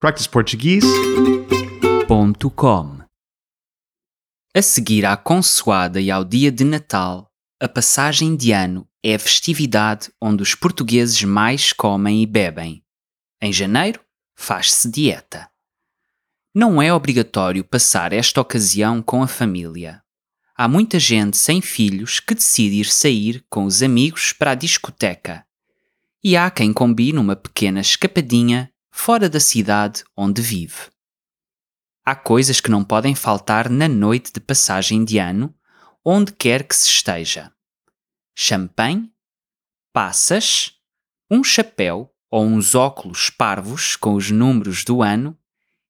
practiceportuguese.com A seguir à consoada e ao dia de Natal, a passagem de ano é a festividade onde os portugueses mais comem e bebem. Em janeiro, faz-se dieta. Não é obrigatório passar esta ocasião com a família. Há muita gente sem filhos que decide ir sair com os amigos para a discoteca. E há quem combine uma pequena escapadinha fora da cidade onde vive. Há coisas que não podem faltar na noite de passagem de ano, onde quer que se esteja: champanhe, passas, um chapéu ou uns óculos parvos com os números do ano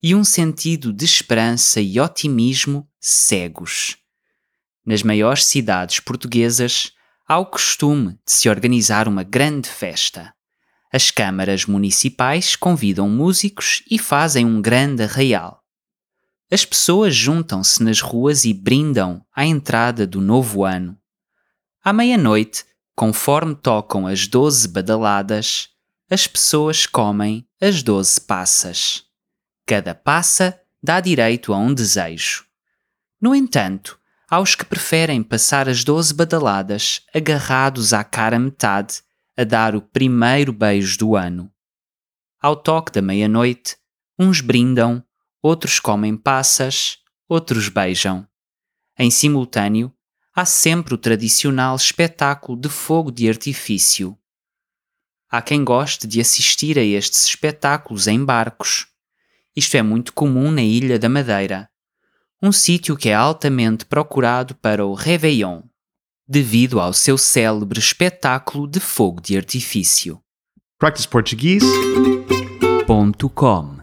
e um sentido de esperança e otimismo cegos. Nas maiores cidades portuguesas há o costume de se organizar uma grande festa. As câmaras municipais convidam músicos e fazem um grande arraial. As pessoas juntam-se nas ruas e brindam à entrada do novo ano. À meia-noite, conforme tocam as doze badaladas, as pessoas comem as doze passas. Cada passa dá direito a um desejo. No entanto, há os que preferem passar as doze badaladas agarrados à cara metade a dar o primeiro beijo do ano. Ao toque da meia-noite, uns brindam, outros comem passas, outros beijam. Em simultâneo, há sempre o tradicional espetáculo de fogo de artifício. Há quem goste de assistir a estes espetáculos em barcos. Isto é muito comum na Ilha da Madeira, um sítio que é altamente procurado para o Réveillon devido ao seu célebre espetáculo de fogo de artifício. practiceportuguese.com